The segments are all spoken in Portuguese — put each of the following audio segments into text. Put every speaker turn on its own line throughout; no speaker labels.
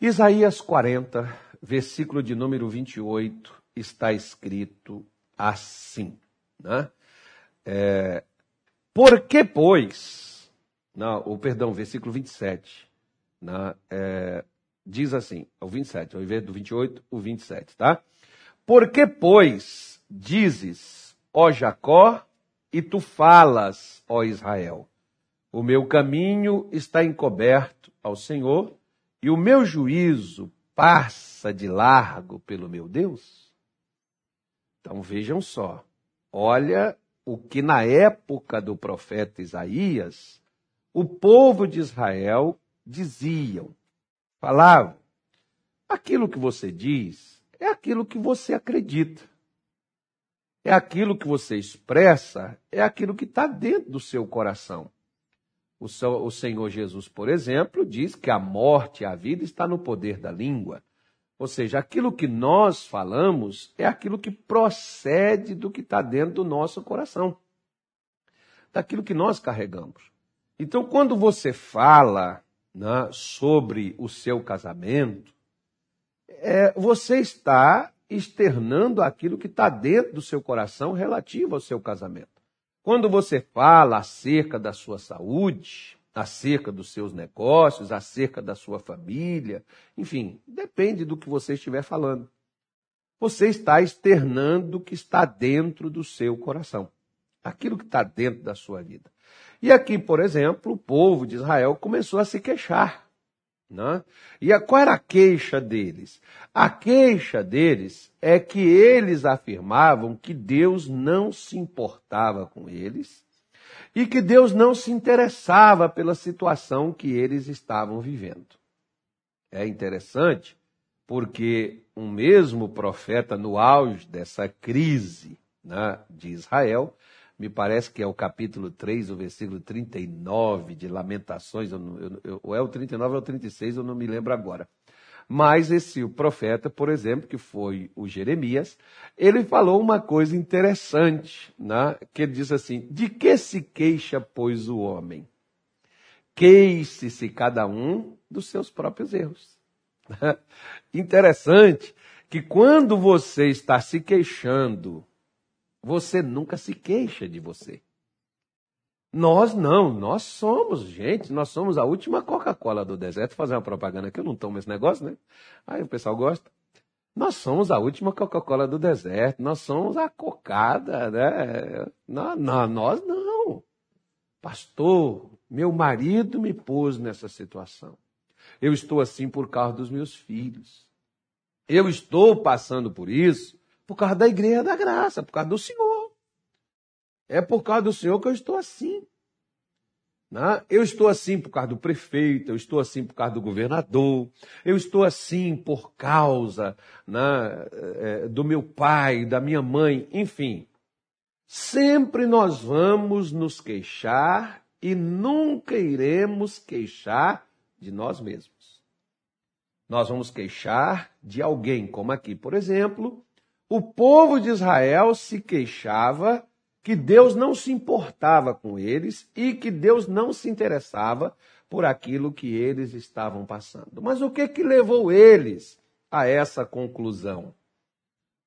Isaías 40, versículo de número 28, está escrito assim. Né? É, Por que, pois, não, o perdão, versículo 27, né, é, diz assim, o 27, ao invés do 28, o 27, tá? Por que, pois, dizes, ó Jacó, e tu falas, ó Israel, o meu caminho está encoberto ao Senhor, e o meu juízo passa de largo pelo meu Deus? Então vejam só, olha o que na época do profeta Isaías, o povo de Israel diziam, falavam, aquilo que você diz é aquilo que você acredita. É aquilo que você expressa, é aquilo que está dentro do seu coração. O, Senhor Jesus, por exemplo, diz que a morte e a vida está no poder da língua. Ou seja, aquilo que nós falamos é aquilo que procede do que está dentro do nosso coração, daquilo que nós carregamos. Então, quando você fala né, sobre o seu casamento, é, você está externando aquilo que está dentro do seu coração relativo ao seu casamento. Quando você fala acerca da sua saúde, acerca dos seus negócios, acerca da sua família, enfim, depende do que você estiver falando. Você está externando o que está dentro do seu coração, aquilo que está dentro da sua vida. E aqui, por exemplo, o povo de Israel começou a se queixar. Né? E qual era a queixa deles? A queixa deles é que eles afirmavam que Deus não se importava com eles e que Deus não se interessava pela situação que eles estavam vivendo. É interessante porque um mesmo profeta, no auge dessa crise né, de Israel, me parece que é o capítulo 3, o versículo 39 de Lamentações, ou é o 39 ou é o 36, eu não me lembro agora. Mas esse profeta, por exemplo, que foi o Jeremias, ele falou uma coisa interessante, né? que ele diz assim: De que se queixa, pois, o homem? Queixe-se cada um dos seus próprios erros. interessante que quando você está se queixando, você nunca se queixa de você. Nós não, nós somos, gente, nós somos a última Coca-Cola do deserto. Vou fazer uma propaganda aqui, eu não tomo esse negócio, né? Aí o pessoal gosta. Nós somos a última Coca-Cola do deserto, nós somos a cocada, né? Não, não, nós não. Pastor, meu marido me pôs nessa situação. Eu estou assim por causa dos meus filhos. Eu estou passando por isso por causa da igreja da graça, por causa do Senhor. É por causa do Senhor que eu estou assim. Né? Eu estou assim por causa do prefeito, eu estou assim por causa do governador, eu estou assim por causa né, é, do meu pai, da minha mãe, enfim. Sempre nós vamos nos queixar e nunca iremos queixar de nós mesmos. Nós vamos queixar de alguém, como aqui, por exemplo, o povo de Israel se queixava que Deus não se importava com eles e que Deus não se interessava por aquilo que eles estavam passando. Mas o que que levou eles a essa conclusão?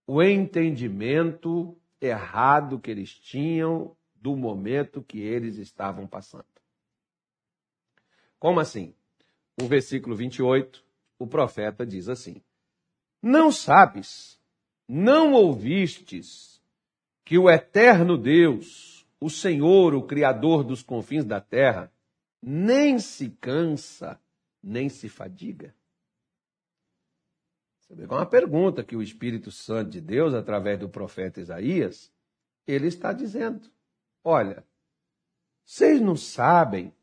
O entendimento errado que eles tinham do momento que eles estavam passando. Como assim? O versículo 28, o profeta diz assim: Não sabes, não ouvistes que o eterno Deus, o Senhor, o Criador dos confins da terra, nem se cansa, nem se fadiga? É uma pergunta que o Espírito Santo de Deus, através do profeta Isaías, ele está dizendo: Olha, vocês não sabem,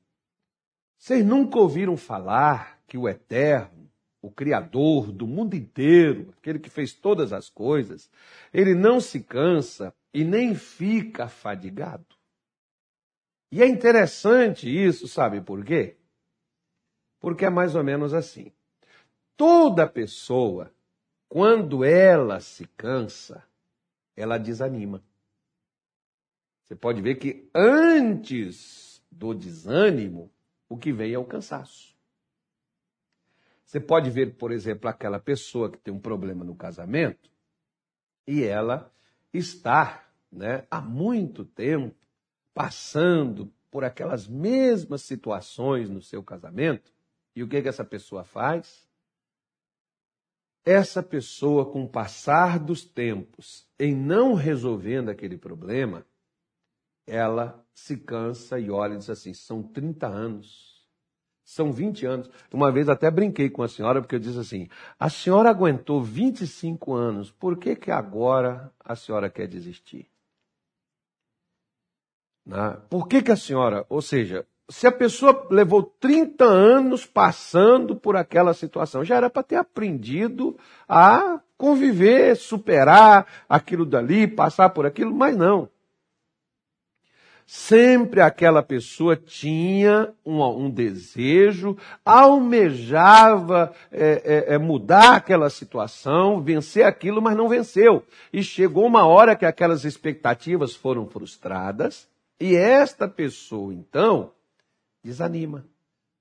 vocês nunca ouviram falar que o Eterno, o Criador do mundo inteiro, aquele que fez todas as coisas, ele não se cansa e nem fica fadigado. E é interessante isso, sabe por quê? Porque é mais ou menos assim. Toda pessoa, quando ela se cansa, ela desanima. Você pode ver que antes do desânimo, o que vem é o cansaço. Você pode ver, por exemplo, aquela pessoa que tem um problema no casamento e ela está né, há muito tempo passando por aquelas mesmas situações no seu casamento. E o que, que essa pessoa faz? Essa pessoa, com o passar dos tempos, em não resolvendo aquele problema, ela se cansa e olha e diz assim: são 30 anos são 20 anos. Uma vez até brinquei com a senhora, porque eu disse assim: a senhora aguentou 25 anos, por que, que agora a senhora quer desistir? Né? Por que, que a senhora, ou seja, se a pessoa levou 30 anos passando por aquela situação, já era para ter aprendido a conviver, superar aquilo dali, passar por aquilo, mas não. Sempre aquela pessoa tinha um, um desejo, almejava é, é, é, mudar aquela situação, vencer aquilo, mas não venceu. E chegou uma hora que aquelas expectativas foram frustradas, e esta pessoa, então, desanima.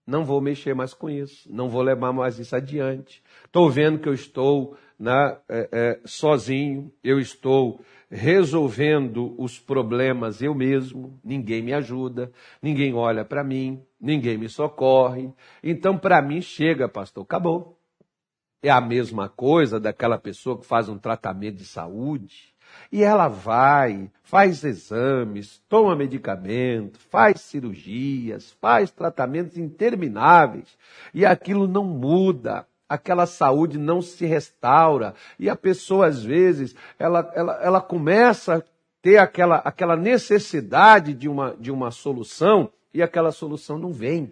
Não vou mexer mais com isso, não vou levar mais isso adiante. Estou vendo que eu estou né, é, é, sozinho, eu estou resolvendo os problemas eu mesmo, ninguém me ajuda, ninguém olha para mim, ninguém me socorre. Então, para mim, chega, pastor, acabou. É a mesma coisa daquela pessoa que faz um tratamento de saúde e ela vai, faz exames, toma medicamento, faz cirurgias, faz tratamentos intermináveis e aquilo não muda aquela saúde não se restaura. E a pessoa, às vezes, ela, ela, ela começa a ter aquela, aquela necessidade de uma, de uma solução e aquela solução não vem. O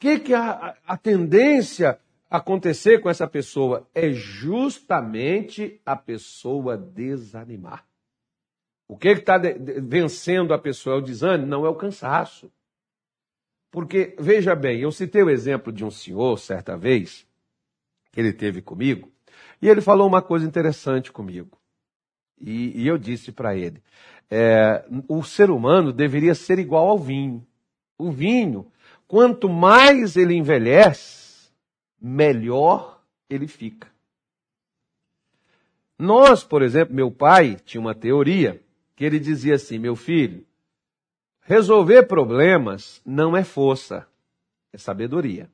que, que a, a tendência acontecer com essa pessoa? É justamente a pessoa desanimar. O que está vencendo a pessoa? É o desânimo? Não é o cansaço. Porque, veja bem, eu citei o exemplo de um senhor, certa vez, que ele teve comigo, e ele falou uma coisa interessante comigo. E, e eu disse para ele: é, o ser humano deveria ser igual ao vinho. O vinho, quanto mais ele envelhece, melhor ele fica. Nós, por exemplo, meu pai tinha uma teoria que ele dizia assim: meu filho, Resolver problemas não é força, é sabedoria.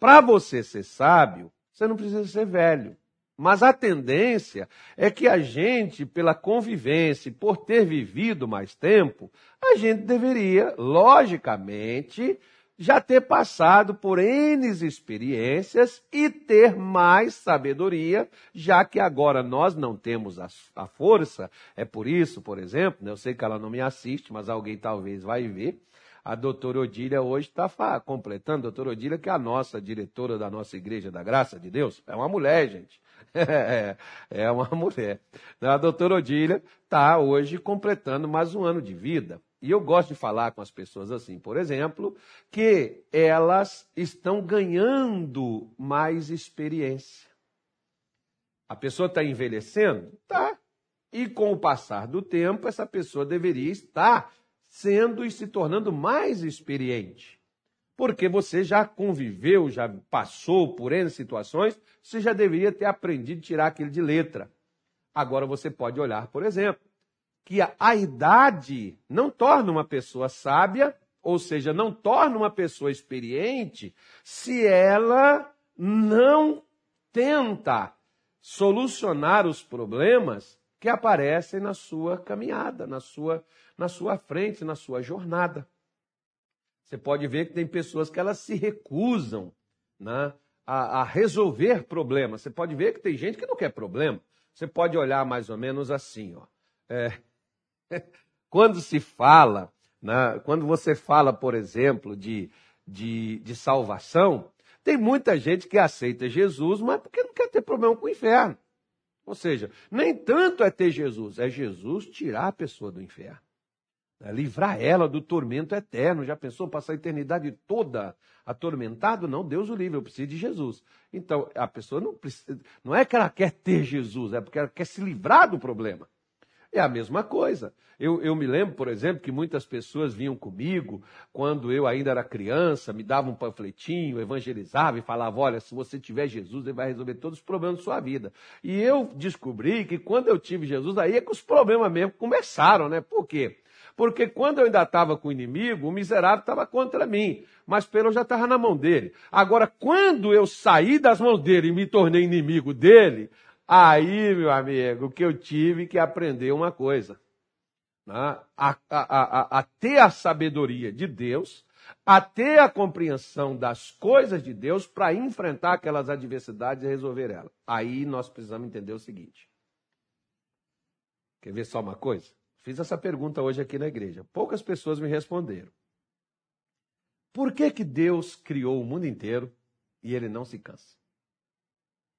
Para você ser sábio, você não precisa ser velho. Mas a tendência é que a gente, pela convivência, por ter vivido mais tempo, a gente deveria, logicamente, já ter passado por N experiências e ter mais sabedoria, já que agora nós não temos a, a força. É por isso, por exemplo, né, eu sei que ela não me assiste, mas alguém talvez vai ver. A doutora Odília hoje está completando, a doutora Odília, que é a nossa diretora da nossa Igreja da Graça de Deus, é uma mulher, gente. É, é uma mulher. A doutora Odília está hoje completando mais um ano de vida. E eu gosto de falar com as pessoas assim, por exemplo, que elas estão ganhando mais experiência. A pessoa está envelhecendo? Tá. E com o passar do tempo, essa pessoa deveria estar sendo e se tornando mais experiente. Porque você já conviveu, já passou por N situações, você já deveria ter aprendido a tirar aquilo de letra. Agora você pode olhar, por exemplo, que a, a idade não torna uma pessoa sábia, ou seja, não torna uma pessoa experiente, se ela não tenta solucionar os problemas que aparecem na sua caminhada, na sua, na sua frente, na sua jornada. Você pode ver que tem pessoas que elas se recusam né, a, a resolver problemas. Você pode ver que tem gente que não quer problema. Você pode olhar mais ou menos assim, ó. É, quando se fala, né, quando você fala, por exemplo, de, de, de salvação, tem muita gente que aceita Jesus, mas porque não quer ter problema com o inferno. Ou seja, nem tanto é ter Jesus, é Jesus tirar a pessoa do inferno. É livrar ela do tormento eterno. Já pensou passar a eternidade toda atormentado? Não, Deus o livre, eu preciso de Jesus. Então, a pessoa não precisa, não é que ela quer ter Jesus, é porque ela quer se livrar do problema. É a mesma coisa. Eu, eu, me lembro, por exemplo, que muitas pessoas vinham comigo quando eu ainda era criança, me davam um panfletinho, evangelizava e falava: olha, se você tiver Jesus, ele vai resolver todos os problemas da sua vida. E eu descobri que quando eu tive Jesus, aí é que os problemas mesmo começaram, né? Por quê? Porque quando eu ainda estava com o inimigo, o miserável estava contra mim, mas pelo já estava na mão dele. Agora, quando eu saí das mãos dele e me tornei inimigo dele, Aí, meu amigo, que eu tive que aprender uma coisa. Né? A, a, a, a, ter a sabedoria de Deus, a ter a compreensão das coisas de Deus para enfrentar aquelas adversidades e resolver elas. Aí nós precisamos entender o seguinte. Quer ver só uma coisa? Fiz essa pergunta hoje aqui na igreja. Poucas pessoas me responderam. Por que, que Deus criou o mundo inteiro e ele não se cansa?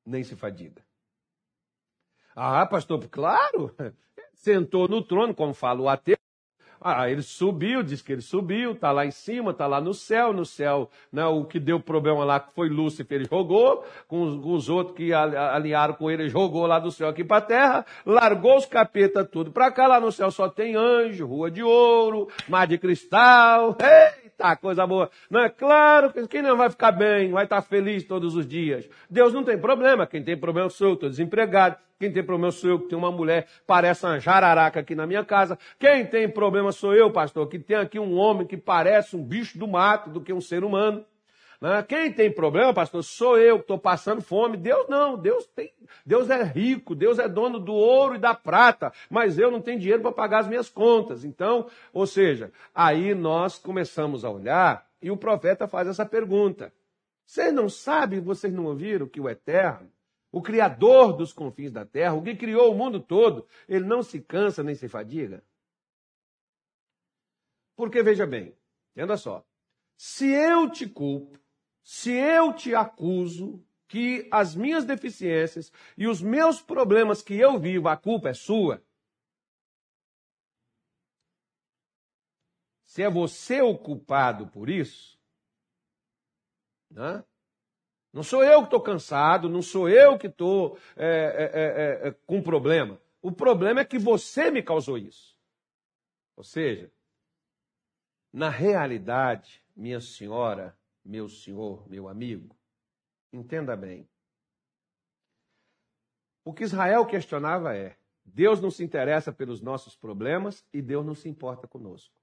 Nem se fadiga? Ah, pastor, claro. Sentou no trono, como fala o ateu. Ah, ele subiu, diz que ele subiu, está lá em cima, está lá no céu, no céu, né, o que deu problema lá foi Lúcifer, ele jogou, com os, com os outros que alinharam com ele, ele jogou lá do céu aqui para a terra, largou os capeta tudo para cá, lá no céu só tem anjo, rua de ouro, mar de cristal, eita, coisa boa. Não é claro que quem não vai ficar bem, vai estar feliz todos os dias. Deus não tem problema, quem tem problema sou eu, estou desempregado, quem tem problema sou eu, que tem uma mulher, parece uma jararaca aqui na minha casa. Quem tem problema sou eu, pastor, que tem aqui um homem que parece um bicho do mato do que um ser humano. Né? Quem tem problema, pastor, sou eu que estou passando fome. Deus não, Deus tem, Deus é rico, Deus é dono do ouro e da prata, mas eu não tenho dinheiro para pagar as minhas contas. Então, ou seja, aí nós começamos a olhar e o profeta faz essa pergunta. Vocês não sabem, vocês não ouviram que o Eterno o Criador dos confins da terra, o que criou o mundo todo, ele não se cansa nem se fadiga? Porque veja bem, entenda só, se eu te culpo, se eu te acuso que as minhas deficiências e os meus problemas que eu vivo, a culpa é sua, se é você o culpado por isso, né? Não sou eu que estou cansado, não sou eu que estou é, é, é, é, com problema. O problema é que você me causou isso. Ou seja, na realidade, minha senhora, meu senhor, meu amigo, entenda bem. O que Israel questionava é: Deus não se interessa pelos nossos problemas e Deus não se importa conosco.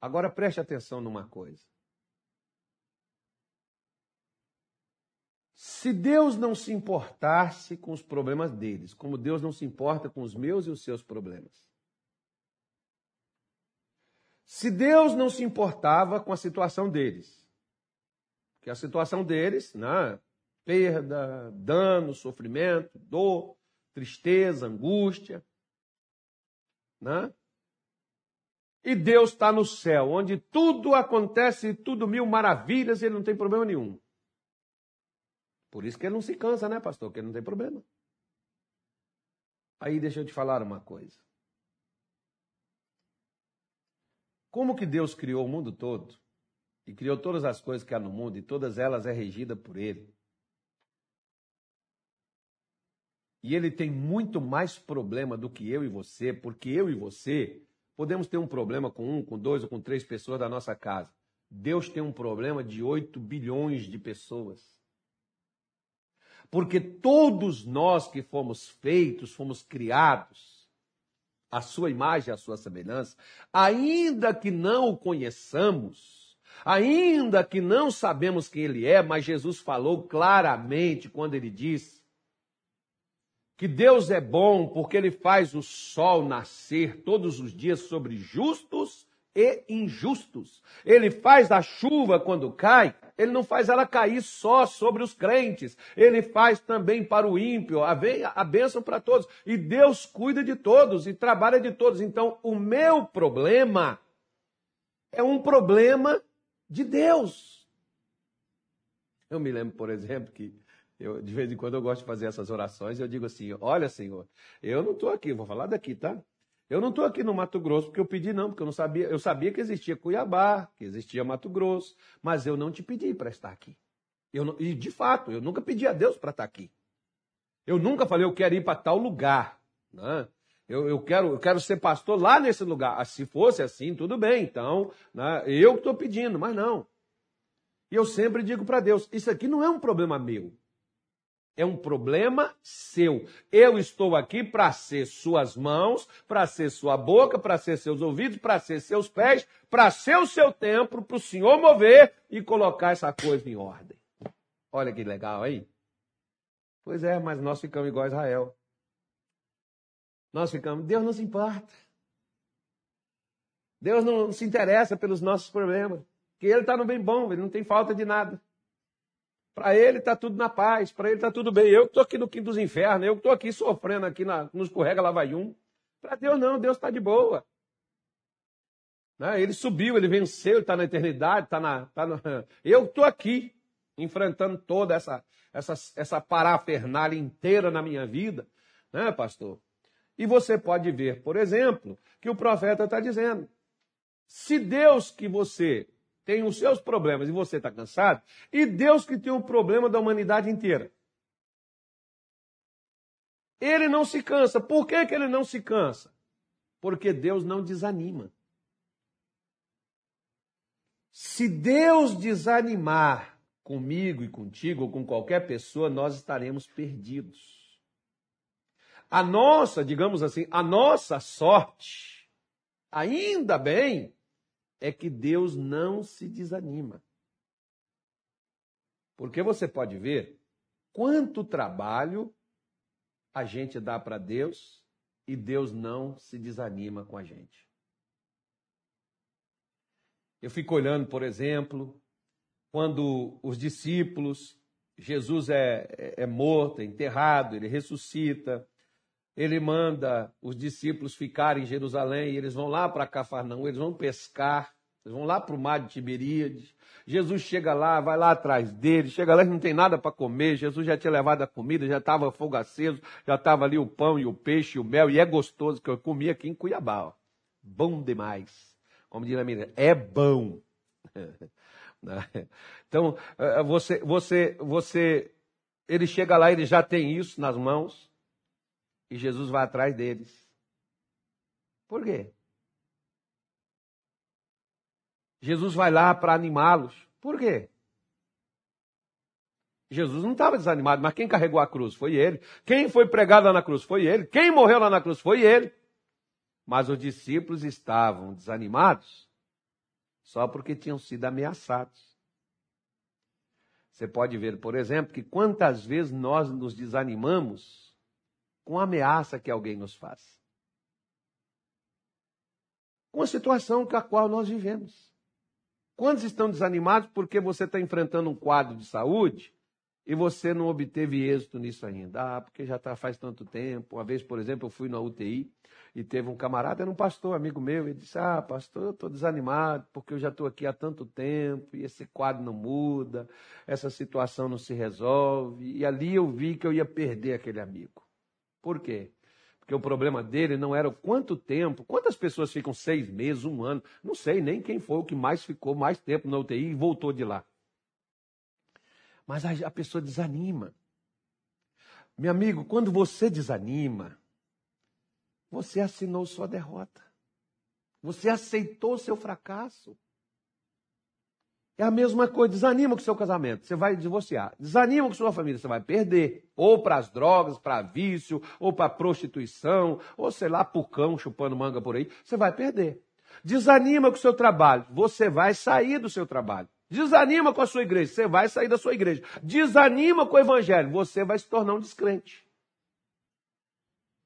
Agora preste atenção numa coisa. Se Deus não se importasse com os problemas deles, como Deus não se importa com os meus e os seus problemas. Se Deus não se importava com a situação deles, que a situação deles, né, perda, dano, sofrimento, dor, tristeza, angústia, né? E Deus está no céu, onde tudo acontece, tudo mil maravilhas, e ele não tem problema nenhum. Por isso que ele não se cansa, né, pastor? Porque ele não tem problema. Aí deixa eu te falar uma coisa. Como que Deus criou o mundo todo e criou todas as coisas que há no mundo e todas elas é regida por ele? E ele tem muito mais problema do que eu e você, porque eu e você podemos ter um problema com um, com dois ou com três pessoas da nossa casa. Deus tem um problema de 8 bilhões de pessoas. Porque todos nós que fomos feitos, fomos criados, a sua imagem a sua semelhança, ainda que não o conheçamos, ainda que não sabemos quem ele é, mas Jesus falou claramente quando ele disse que Deus é bom porque ele faz o sol nascer todos os dias sobre justos e injustos. Ele faz a chuva quando cai, ele não faz ela cair só sobre os crentes, ele faz também para o ímpio, a, a bênção para todos. E Deus cuida de todos e trabalha de todos. Então, o meu problema é um problema de Deus. Eu me lembro, por exemplo, que eu, de vez em quando eu gosto de fazer essas orações, eu digo assim: Olha, Senhor, eu não estou aqui, vou falar daqui, tá? Eu não estou aqui no Mato Grosso porque eu pedi, não, porque eu não sabia. Eu sabia que existia Cuiabá, que existia Mato Grosso, mas eu não te pedi para estar aqui. Não, e, de fato, eu nunca pedi a Deus para estar aqui. Eu nunca falei, eu quero ir para tal lugar. Né? Eu, eu, quero, eu quero ser pastor lá nesse lugar. Ah, se fosse assim, tudo bem, então, né? eu que estou pedindo, mas não. E eu sempre digo para Deus: isso aqui não é um problema meu. É um problema seu. Eu estou aqui para ser suas mãos, para ser sua boca, para ser seus ouvidos, para ser seus pés, para ser o seu templo, para o Senhor mover e colocar essa coisa em ordem. Olha que legal aí. Pois é, mas nós ficamos igual a Israel. Nós ficamos, Deus não se importa. Deus não se interessa pelos nossos problemas. Que Ele está no bem bom, Ele não tem falta de nada. Para ele está tudo na paz, para ele está tudo bem. Eu que estou aqui no quinto dos infernos, eu que estou aqui sofrendo aqui na, nos vai um. Para Deus não, Deus está de boa. Né? Ele subiu, ele venceu, ele está na eternidade, está na. Tá. Eu estou aqui, enfrentando toda essa, essa, essa parafernália inteira na minha vida, né, pastor? E você pode ver, por exemplo, que o profeta está dizendo: se Deus que você tem os seus problemas e você está cansado, e Deus que tem o problema da humanidade inteira. Ele não se cansa. Por que, que ele não se cansa? Porque Deus não desanima. Se Deus desanimar comigo e contigo, ou com qualquer pessoa, nós estaremos perdidos. A nossa, digamos assim, a nossa sorte, ainda bem, é que Deus não se desanima. Porque você pode ver quanto trabalho a gente dá para Deus e Deus não se desanima com a gente. Eu fico olhando, por exemplo, quando os discípulos, Jesus é, é, é morto, é enterrado, ele ressuscita, ele manda os discípulos ficarem em Jerusalém e eles vão lá para Cafarnaum, eles vão pescar, eles vão lá para o mar de Tiberíades. Jesus chega lá, vai lá atrás deles, chega lá e não tem nada para comer. Jesus já tinha levado a comida, já estava fogo aceso, já estava ali o pão e o peixe e o mel, e é gostoso que eu comi aqui em Cuiabá. Ó. Bom demais. Como diz a menina, é bom. então, eh, você, você, você, ele chega lá, ele já tem isso nas mãos, e Jesus vai atrás deles. Por quê? Jesus vai lá para animá-los. Por quê? Jesus não estava desanimado, mas quem carregou a cruz foi ele. Quem foi pregado lá na cruz foi ele. Quem morreu lá na cruz foi ele. Mas os discípulos estavam desanimados só porque tinham sido ameaçados. Você pode ver, por exemplo, que quantas vezes nós nos desanimamos com a ameaça que alguém nos faz. Com a situação com a qual nós vivemos. Quantos estão desanimados porque você está enfrentando um quadro de saúde e você não obteve êxito nisso ainda? Ah, porque já tá, faz tanto tempo. Uma vez, por exemplo, eu fui na UTI e teve um camarada, era um pastor, amigo meu, ele disse: Ah, pastor, eu estou desanimado porque eu já estou aqui há tanto tempo e esse quadro não muda, essa situação não se resolve. E ali eu vi que eu ia perder aquele amigo. Por quê? Porque o problema dele não era o quanto tempo, quantas pessoas ficam seis meses, um ano, não sei nem quem foi o que mais ficou mais tempo na UTI e voltou de lá. Mas a, a pessoa desanima. Meu amigo, quando você desanima, você assinou sua derrota. Você aceitou seu fracasso. É a mesma coisa, desanima com o seu casamento, você vai divorciar. Desanima com sua família, você vai perder. Ou para as drogas, para vício, ou para prostituição, ou sei lá, para cão chupando manga por aí, você vai perder. Desanima com o seu trabalho, você vai sair do seu trabalho. Desanima com a sua igreja, você vai sair da sua igreja. Desanima com o evangelho, você vai se tornar um descrente.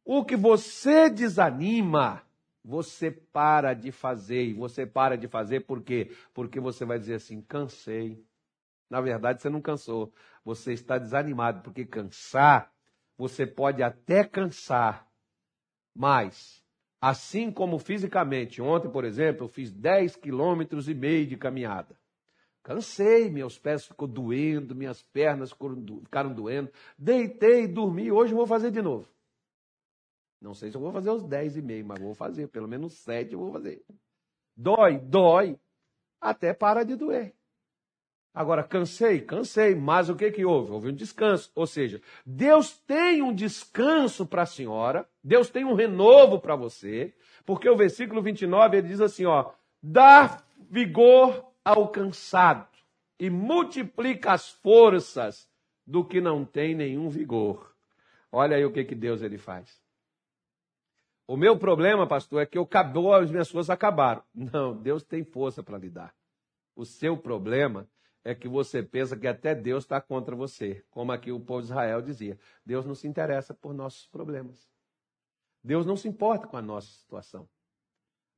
O que você desanima, você para de fazer. E você para de fazer por quê? Porque você vai dizer assim: cansei. Na verdade, você não cansou. Você está desanimado, porque cansar, você pode até cansar, mas, assim como fisicamente, ontem, por exemplo, eu fiz 10 quilômetros e meio de caminhada. Cansei, meus pés ficou doendo, minhas pernas ficaram doendo. Deitei, dormi, hoje vou fazer de novo. Não sei se eu vou fazer os 10 e meio, mas vou fazer. Pelo menos 7 eu vou fazer. Dói, dói. Até para de doer. Agora, cansei, cansei, mas o que que houve? Houve um descanso. Ou seja, Deus tem um descanso para a senhora, Deus tem um renovo para você, porque o versículo 29 ele diz assim, ó, dá vigor ao cansado e multiplica as forças do que não tem nenhum vigor. Olha aí o que que Deus ele faz. O meu problema, pastor, é que eu acabou, as minhas forças acabaram. Não, Deus tem força para lidar. O seu problema é que você pensa que até Deus está contra você. Como aqui o povo de Israel dizia: Deus não se interessa por nossos problemas. Deus não se importa com a nossa situação.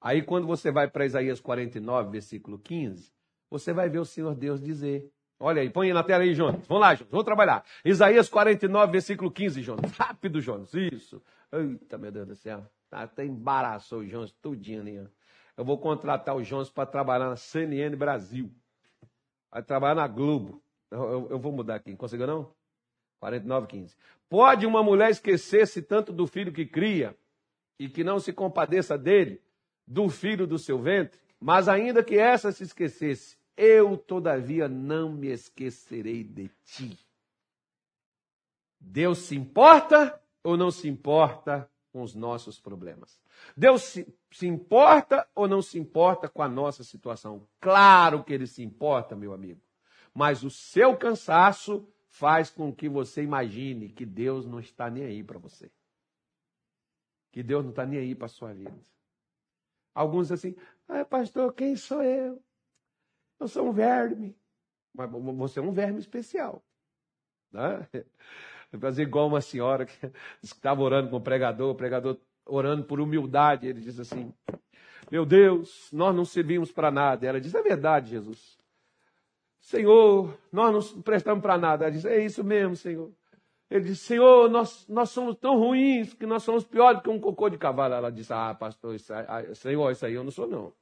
Aí, quando você vai para Isaías 49, versículo 15, você vai ver o Senhor Deus dizer. Olha aí, põe na tela aí, Jonas. Vamos lá, Jonas, vamos trabalhar. Isaías 49, versículo 15, Jonas. Rápido, Jonas. Isso. Eita, meu Deus do céu. Até embaraçou o Jonas tudinho ali. Eu vou contratar o Jonas para trabalhar na CNN Brasil. Vai trabalhar na Globo. Eu, eu, eu vou mudar aqui. Conseguiu não? 49, 15. Pode uma mulher esquecer-se tanto do filho que cria e que não se compadeça dele, do filho do seu ventre? Mas ainda que essa se esquecesse, eu todavia não me esquecerei de ti. Deus se importa ou não se importa com os nossos problemas? Deus se, se, importa ou não se importa com a nossa situação? Claro que ele se importa, meu amigo. Mas o seu cansaço faz com que você imagine que Deus não está nem aí para você. Que Deus não está nem aí para a sua vida. Alguns assim, ah, pastor, quem sou eu? Eu sou um verme. Mas você é um verme especial. Né? Fazer igual uma senhora que estava orando com o pregador, o pregador orando por humildade, ele diz assim: Meu Deus, nós não servimos para nada. Ela diz: É verdade, Jesus. Senhor, nós não prestamos para nada. Ela diz: É isso mesmo, Senhor. Ele diz: Senhor, nós, nós somos tão ruins que nós somos piores que um cocô de cavalo. Ela disse: Ah, pastor, isso, ah, Senhor, isso aí eu não sou, não.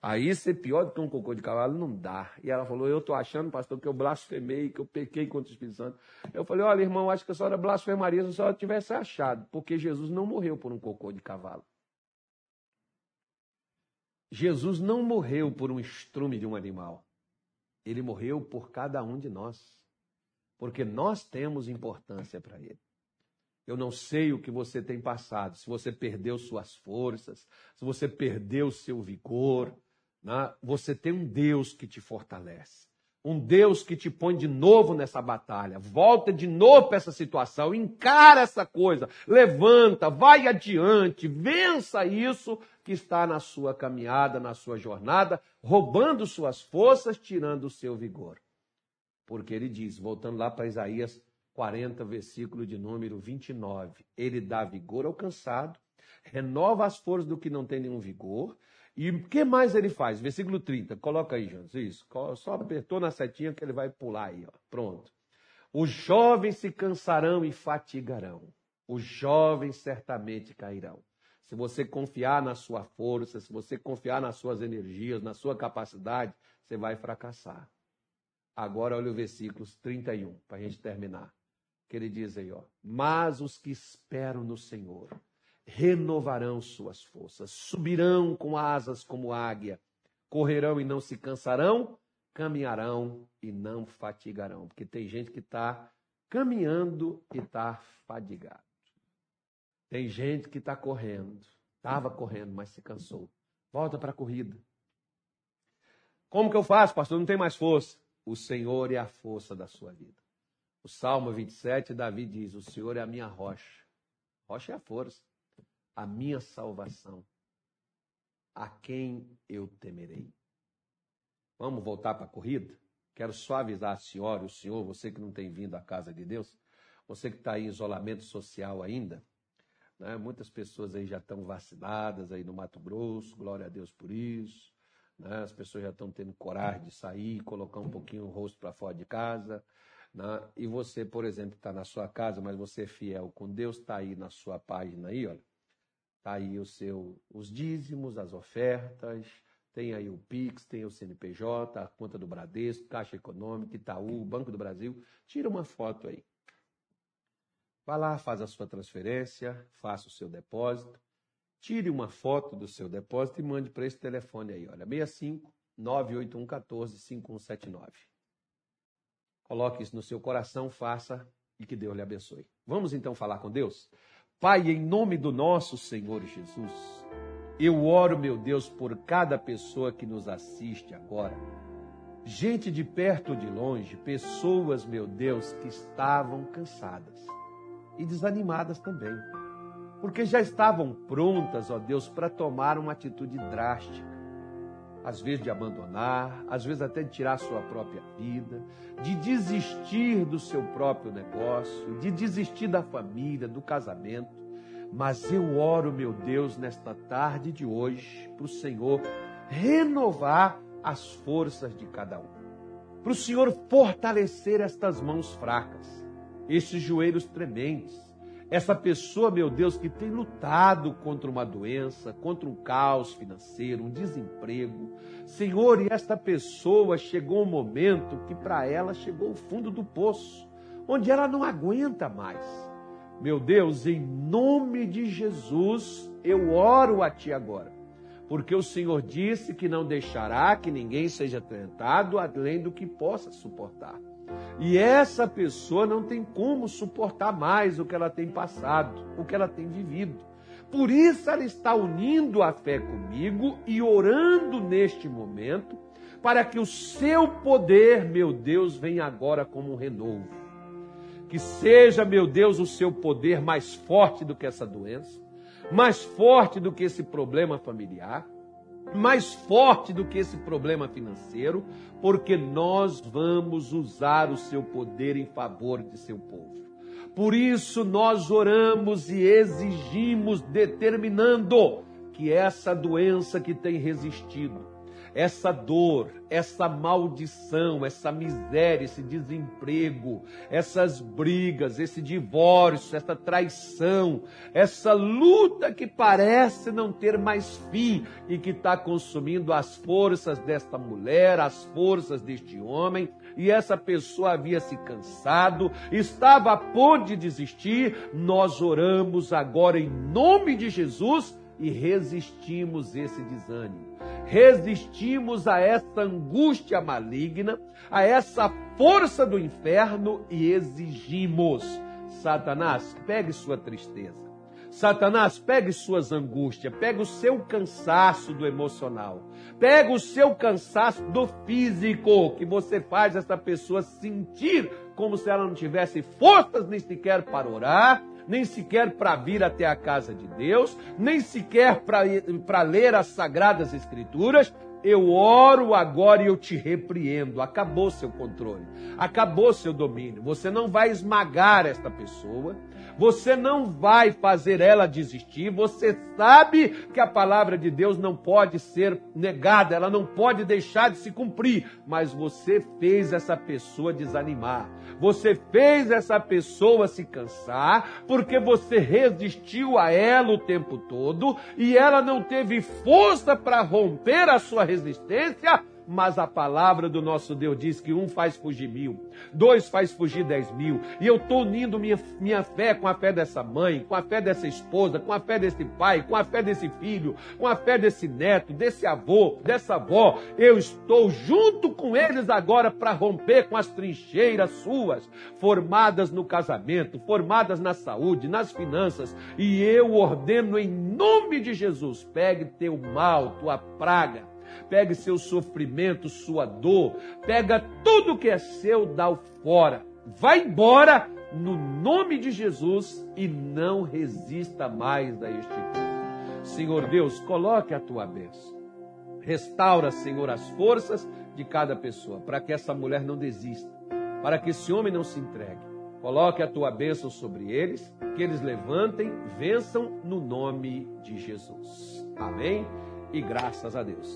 Aí ser pior do que um cocô de cavalo não dá. E ela falou: Eu estou achando, pastor, que eu blasfemei, que eu pequei contra o Espírito Santo. Eu falei: Olha, irmão, acho que a senhora blasfemaria se a senhora tivesse achado, porque Jesus não morreu por um cocô de cavalo. Jesus não morreu por um estrume de um animal. Ele morreu por cada um de nós. Porque nós temos importância para ele. Eu não sei o que você tem passado, se você perdeu suas forças, se você perdeu seu vigor, né? Você tem um Deus que te fortalece. Um Deus que te põe de novo nessa batalha. Volta de novo para essa situação. Encara essa coisa. Levanta, vai adiante. Vença isso que está na sua caminhada, na sua jornada, roubando suas forças, tirando o seu vigor. Porque ele diz, voltando lá para Isaías 40, versículo de número 29, ele dá vigor ao cansado, renova as forças do que não tem nenhum vigor, e o que mais ele faz? Versículo 30, coloca aí, Jonas, isso. Só apertou na setinha que ele vai pular aí, ó. Pronto. Os jovens se cansarão e fatigarão. Os jovens certamente cairão. Se você confiar na sua força, se você confiar nas suas energias, na sua capacidade, você vai fracassar. Agora olha o versículo 31, para a gente terminar. Que ele diz aí, ó. Mas os que esperam no Senhor renovarão suas forças, subirão com asas como águia, correrão e não se cansarão, caminharão e não fatigarão. Porque tem gente que está caminhando e está fadigado. Tem gente que está correndo, estava correndo, mas se cansou. Volta para a corrida. Como que eu faço, pastor? Não tem mais força. O Senhor é a força da sua vida. O Salmo 27, Davi diz: O Senhor é a minha rocha. Rocha é a força a minha salvação. A quem eu temerei? Vamos voltar para a corrida? Quero só avisar a senhora o senhor, você que não tem vindo à casa de Deus, você que está em isolamento social ainda, né? muitas pessoas aí já estão vacinadas aí no Mato Grosso, glória a Deus por isso. Né? As pessoas já estão tendo coragem de sair, colocar um pouquinho o rosto para fora de casa. Né? E você, por exemplo, está na sua casa, mas você é fiel com Deus, está aí na sua página aí, olha. Tá aí o seu, os dízimos, as ofertas, tem aí o Pix, tem o CNPJ, a conta do Bradesco, Caixa Econômica, Itaú, Banco do Brasil. Tira uma foto aí. Vá lá, faz a sua transferência, faça o seu depósito. Tire uma foto do seu depósito e mande para esse telefone aí, olha, 65 981 14 5179. Coloque isso no seu coração, faça e que Deus lhe abençoe. Vamos então falar com Deus? Pai, em nome do nosso Senhor Jesus, eu oro, meu Deus, por cada pessoa que nos assiste agora. Gente de perto ou de longe, pessoas, meu Deus, que estavam cansadas e desanimadas também. Porque já estavam prontas, ó Deus, para tomar uma atitude drástica às vezes de abandonar, às vezes até de tirar sua própria vida, de desistir do seu próprio negócio, de desistir da família, do casamento. Mas eu oro, meu Deus, nesta tarde de hoje, para o Senhor renovar as forças de cada um, para o Senhor fortalecer estas mãos fracas, esses joelhos trementes, essa pessoa, meu Deus, que tem lutado contra uma doença, contra um caos financeiro, um desemprego. Senhor, e esta pessoa chegou um momento que para ela chegou o fundo do poço, onde ela não aguenta mais. Meu Deus, em nome de Jesus, eu oro a Ti agora, porque o Senhor disse que não deixará que ninguém seja tentado além do que possa suportar. E essa pessoa não tem como suportar mais o que ela tem passado, o que ela tem vivido. Por isso ela está unindo a fé comigo e orando neste momento para que o seu poder, meu Deus, venha agora como um renovo. Que seja, meu Deus, o seu poder mais forte do que essa doença, mais forte do que esse problema familiar mais forte do que esse problema financeiro, porque nós vamos usar o seu poder em favor de seu povo. Por isso nós oramos e exigimos, determinando que essa doença que tem resistido, essa dor, essa maldição, essa miséria, esse desemprego, essas brigas, esse divórcio, essa traição, essa luta que parece não ter mais fim e que está consumindo as forças desta mulher, as forças deste homem, e essa pessoa havia se cansado, estava a ponto de desistir, nós oramos agora em nome de Jesus e resistimos esse desânimo. Resistimos a essa angústia maligna, a essa força do inferno e exigimos: Satanás, pegue sua tristeza. Satanás, pegue suas angústias, pegue o seu cansaço do emocional, pega o seu cansaço do físico, que você faz essa pessoa sentir como se ela não tivesse forças nem sequer para orar, nem sequer para vir até a casa de Deus, nem sequer para ler as sagradas escrituras, eu oro agora e eu te repreendo. Acabou seu controle, acabou seu domínio. Você não vai esmagar esta pessoa, você não vai fazer ela desistir. Você sabe que a palavra de Deus não pode ser negada, ela não pode deixar de se cumprir, mas você fez essa pessoa desanimar. Você fez essa pessoa se cansar porque você resistiu a ela o tempo todo e ela não teve força para romper a sua resistência mas a palavra do nosso Deus diz que um faz fugir mil, dois faz fugir dez mil, e eu estou unindo minha, minha fé com a fé dessa mãe, com a fé dessa esposa, com a fé desse pai, com a fé desse filho, com a fé desse neto, desse avô, dessa avó, eu estou junto com eles agora para romper com as trincheiras suas, formadas no casamento, formadas na saúde, nas finanças, e eu ordeno em nome de Jesus, pegue teu mal, tua praga, pegue seu sofrimento, sua dor, pega tudo que é seu, dá o fora. Vai embora no nome de Jesus e não resista mais a este povo. Senhor Deus, coloque a tua bênção. Restaura, Senhor, as forças de cada pessoa, para que essa mulher não desista, para que esse homem não se entregue. Coloque a tua bênção sobre eles, que eles levantem, vençam no nome de Jesus. Amém? E graças a Deus.